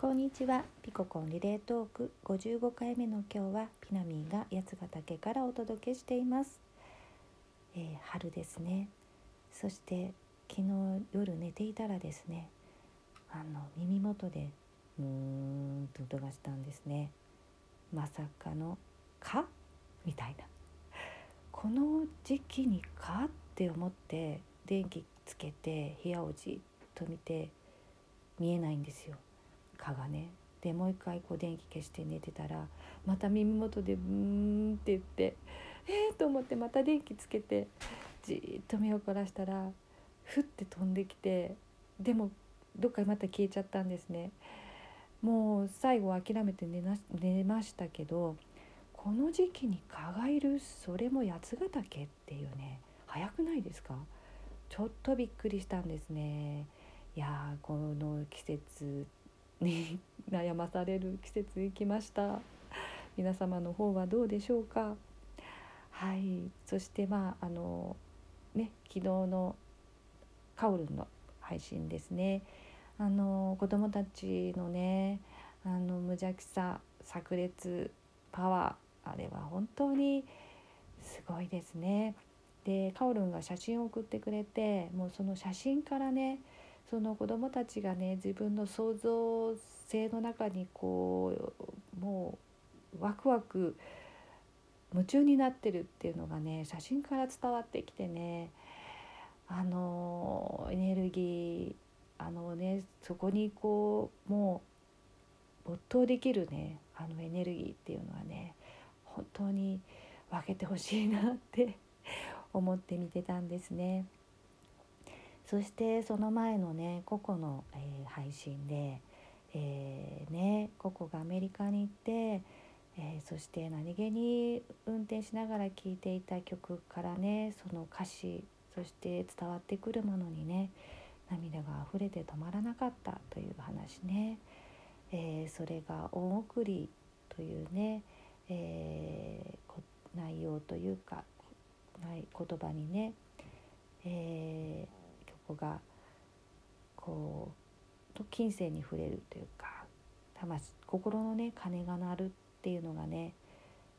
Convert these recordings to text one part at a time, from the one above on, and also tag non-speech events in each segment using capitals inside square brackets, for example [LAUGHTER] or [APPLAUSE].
こんにちは。ピココンリレートーク。55回目の今日はピナミーが八ヶ岳からお届けしています、えー春ですね。そして昨日夜寝ていたらですねあの耳元でうーんと音がしたんですね。まさかの「か?」みたいな。この時期に「か?」って思って電気つけて部屋をじっと見て見えないんですよ。蚊がね。でもう一回こう電気消して寝てたらまた耳元でブーンって言ってえー、と思ってまた電気つけてじーっと目を凝らしたらふって飛んできてでもどっかにまた消えちゃったんですね。もう最後諦めて寝な寝ましたけどこの時期に蚊がいるそれも八ヶ岳っていうね早くないですか？ちょっとびっくりしたんですね。いやーこの季節に悩まされる季節に来ました。皆様の方はどうでしょうか？はい。そしてまああのね昨日のカオルンの配信ですね。あの子供たちのねあの無邪気さ炸裂パワーあれは本当にすごいですね。でカオルンが写真を送ってくれてもうその写真からねその子どもたちがね自分の想像性の中にこうもうワクワク夢中になってるっていうのがね写真から伝わってきてねあのエネルギーあのねそこにこうもう没頭できるねあのエネルギーっていうのはね本当に分けてほしいなって思って見てたんですね。そしてその前のねココの、えー配信で、えーねココがアメリカに行って、えーそして何気に運転しながら聴いていた曲からねその歌詞そして伝わってくるものにね涙が溢れて止まらなかったという話ね、えーそれが「恩送り」というね、えー内容というか言葉にね、えー曲がこうと近世に触れるというか魂心のね鐘が鳴るっていうのがね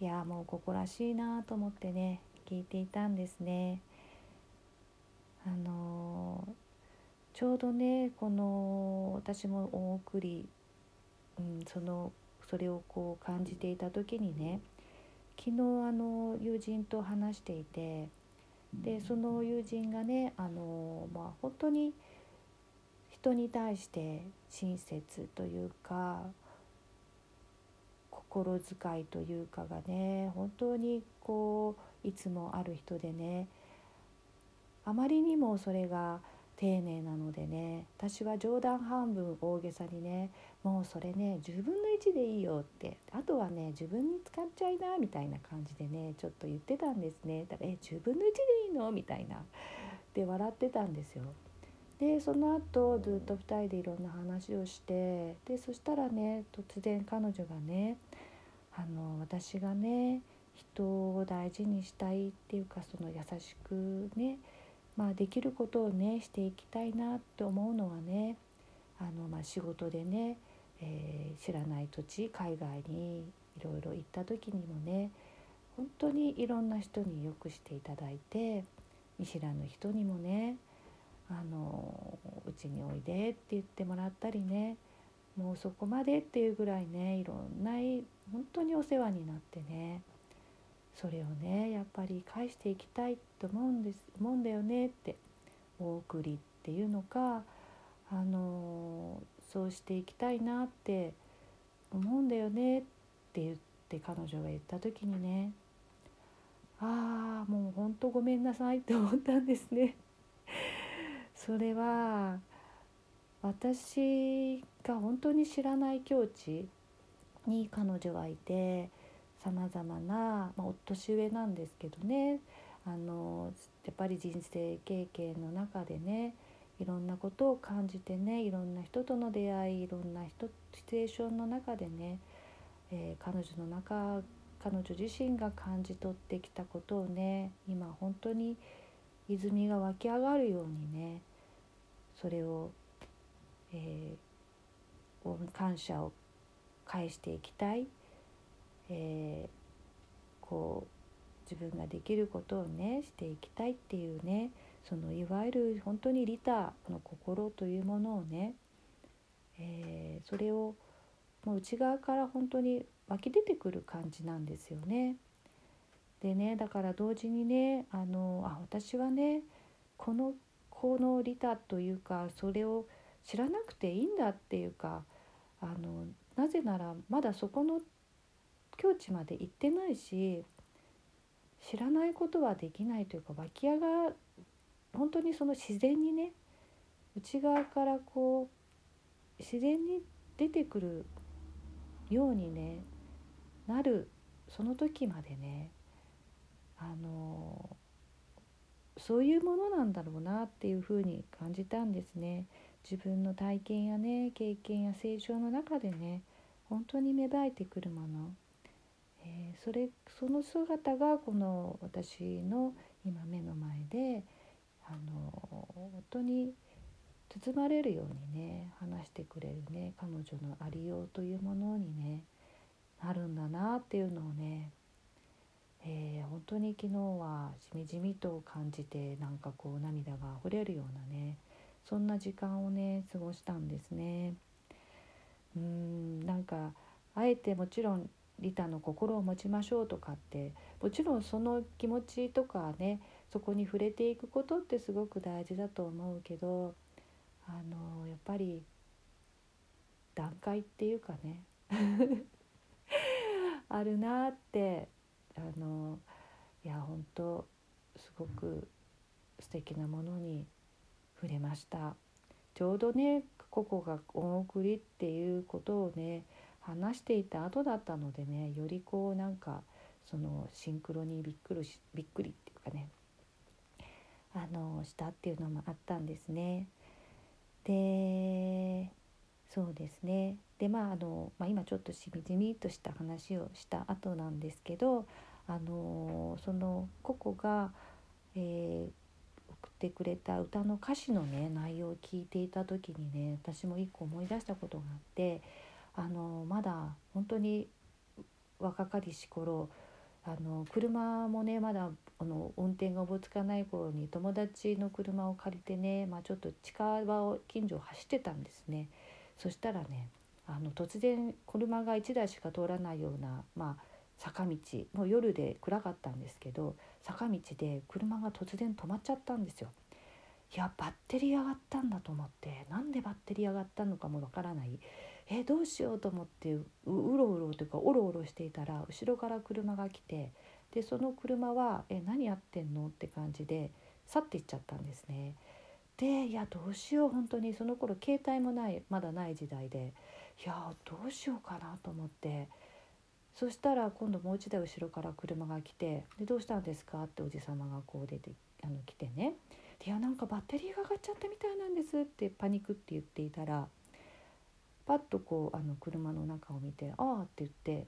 いやもうここらしいなと思ってね聞いていたんですね。あのーちょうどねこの私も大送り、うん、そのそれをこう感じていた時にね昨日あの友人と話していてでその友人がねあの、まあ、本当に人に対して親切というか心遣いというかがね本当にこういつもある人でねあまりにもそれが丁寧なのでね私は冗談半分大げさにねもうそれね10分の1でいいよってあとはね自分に使っちゃいなみたいな感じでねちょっと言ってたんですねだから「え10分の1でいいの?」みたいなで笑ってたんですよ。でその後ずっと2人でいろんな話をしてでそしたらね突然彼女がねあの私がね人を大事にしたいっていうかその優しくねまあ、できることをねしていきたいなって思うのはねあの、まあ、仕事でね、えー知らない土地海外にいろいろ行った時にもね本当にいろんな人によくしていただいて見知らぬ人にもねあのうちにおいでって言ってもらったりねもうそこまでっていうぐらいねいろんな本当にお世話になってねそれをねやっぱり返していきたいと思うんです思うんだよねって大送りっていうのかあのそうしていきたいなって思うんだよねって言って彼女が言った時にねああもうほんとごめんなさいって思ったんですね。それは私が本当に知らない境地に彼女はいてさまざまな、まあ、お年上なんですけどね。あのやっぱり人生経験の中でねいろんなことを感じてねいろんな人との出会いいろんな人シチュエーションの中でね、えー彼女の中彼女自身が感じ取ってきたことをね今本当に泉が湧き上がるようにねそれを、えー感謝を返していきたい、えー、こう自分ができることをねしていきたいっていうねそのいわゆる本当に利他の心というものをね、えー、それをもう内側から本当に湧き出てくる感じなんですよね。でねだから同時にねあのあ私はねこのこの利他というかそれを知らなくていいんだっていうかあのなぜならまだそこの境地まで行ってないし知らないことはできないというか湧き上が本当にその自然にね内側からこう自然に出てくるようにねなるその時までねあのそういうものなんだろうなっていうふうに感じたんですね。自分の体験やね経験や成長の中でね本当に芽生えてくるもの、えー、それその姿がこの私の今目の前であの本当に包まれるようにね話してくれるね彼女のありようというものにねなるんだなっていうのをね、えー、本当に昨日はしみじみと感じてなんかこう涙があふれるようなねそんな時間をね過ごしたんですね。うんなんかあえてもちろんリタの心を持ちましょうとかってもちろんその気持ちとかねそこに触れていくことってすごく大事だと思うけどあのやっぱり段階っていうかね [LAUGHS] あるなってあのいや本当すごく素敵なものに触れました。ちょうどねココが恩送りっていうことをね話していた後だったのでねよりこうなんかそのシンクロにびっくりしびっくりっていうかねあのしたっていうのもあったんですね。でそうですねでまああの、まあ、今ちょっとしみじみとした話をした後なんですけどあのそのココが、えー送ってくれた歌の歌詞のね内容を聞いていた時にね私も一個思い出したことがあってあのまだ本当に若かりし頃あの車もねまだあの運転がおぼつかない頃に友達の車を借りてね、まあ、ちょっと近場を近所を走ってたんですね。そしたらねあの突然車が1台しか通らないような、まあ、坂道もう夜で暗かったんですけど坂道で車が突然止まっちゃったんですよ。いやバッテリー上がったんだと思ってなんでバッテリー上がったのかもわからないえどうしようと思ってうろうろというかおろおろしていたら後ろから車が来てでその車は「え何やってんの?」って感じで去っていっちゃったんですね。でいやどうしよう本当にその頃携帯もないまだない時代でいやどうしようかなと思ってそしたら今度もう一台後ろから車が来て「でどうしたんですか?」っておじ様がこう出てあの来てね「いやなんかバッテリーが上がっちゃったみたいなんです」ってパニックって言っていたらパッとこうあの車の中を見て「ああ」って言って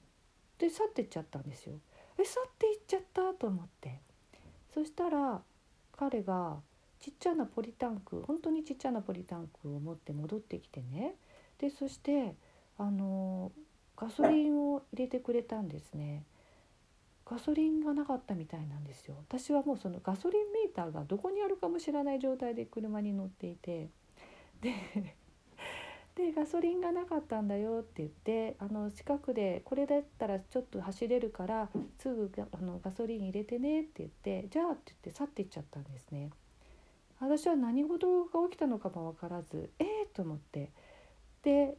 で去ってっちゃったんですよ。え去っていっちゃったと思って。そしたら彼がちっちゃなポリタンク本当にちっちゃなポリタンクを持って戻ってきてね。でそしてあのガソリンを入れてくれたんですね。ガソリンがなかったみたいなんですよ。私はもうそのガソリンメーターがどこにあるかも知らない状態で車に乗っていて。ででガソリンがなかったんだよって言ってあの近くでこれだったらちょっと走れるからすぐあのガソリン入れてねって言ってじゃあって言って去っていっちゃったんですね。私は何事が起きたのかも分からずええー、と思ってで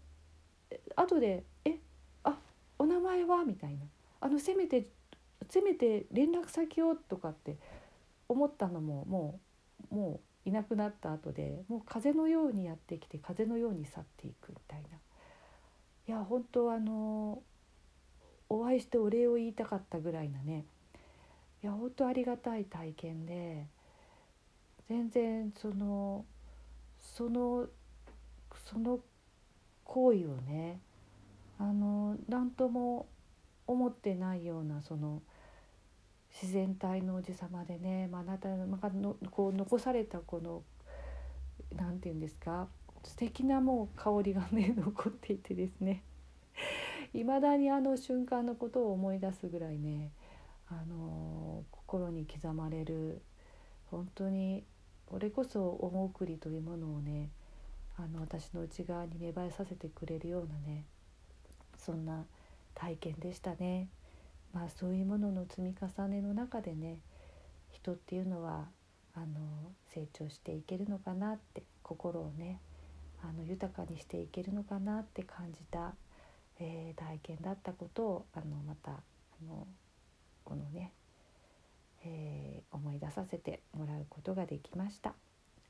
後で「えあお名前は?」みたいなあのせめてせめて連絡先をとかって思ったのももうもういなくなった後でもう風のようにやってきて風のように去っていくみたいな。いや本当あのお会いしてお礼を言いたかったぐらいなね。いや本当ありがたい体験で全然そのそのその行為をねあの何とも思ってないようなその自然体のおじ様でね、まあ、なたのこう残されたこの何て言うんですか素敵なもう香りがね残っていてですねいまだにあの瞬間のことを思い出すぐらいねあの心に刻まれる本当にこれこそ恩送りというものをねあの私の内側に芽生えさせてくれるようなねそんな体験でしたね。まあそういうものの積み重ねの中でね人っていうのはあの成長していけるのかなって心をねあの豊かにしていけるのかなって感じた、えー、体験だったことをあのまたあのこのね、えー、思い出させてもらうことができました。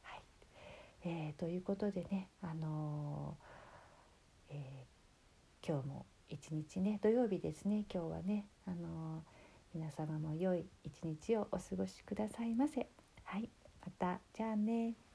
はいえー、ということでね、あのえ今日も一日ね土曜日ですね今日はね、あの皆様も良い一日をお過ごしくださいませ。はい、またじゃあね。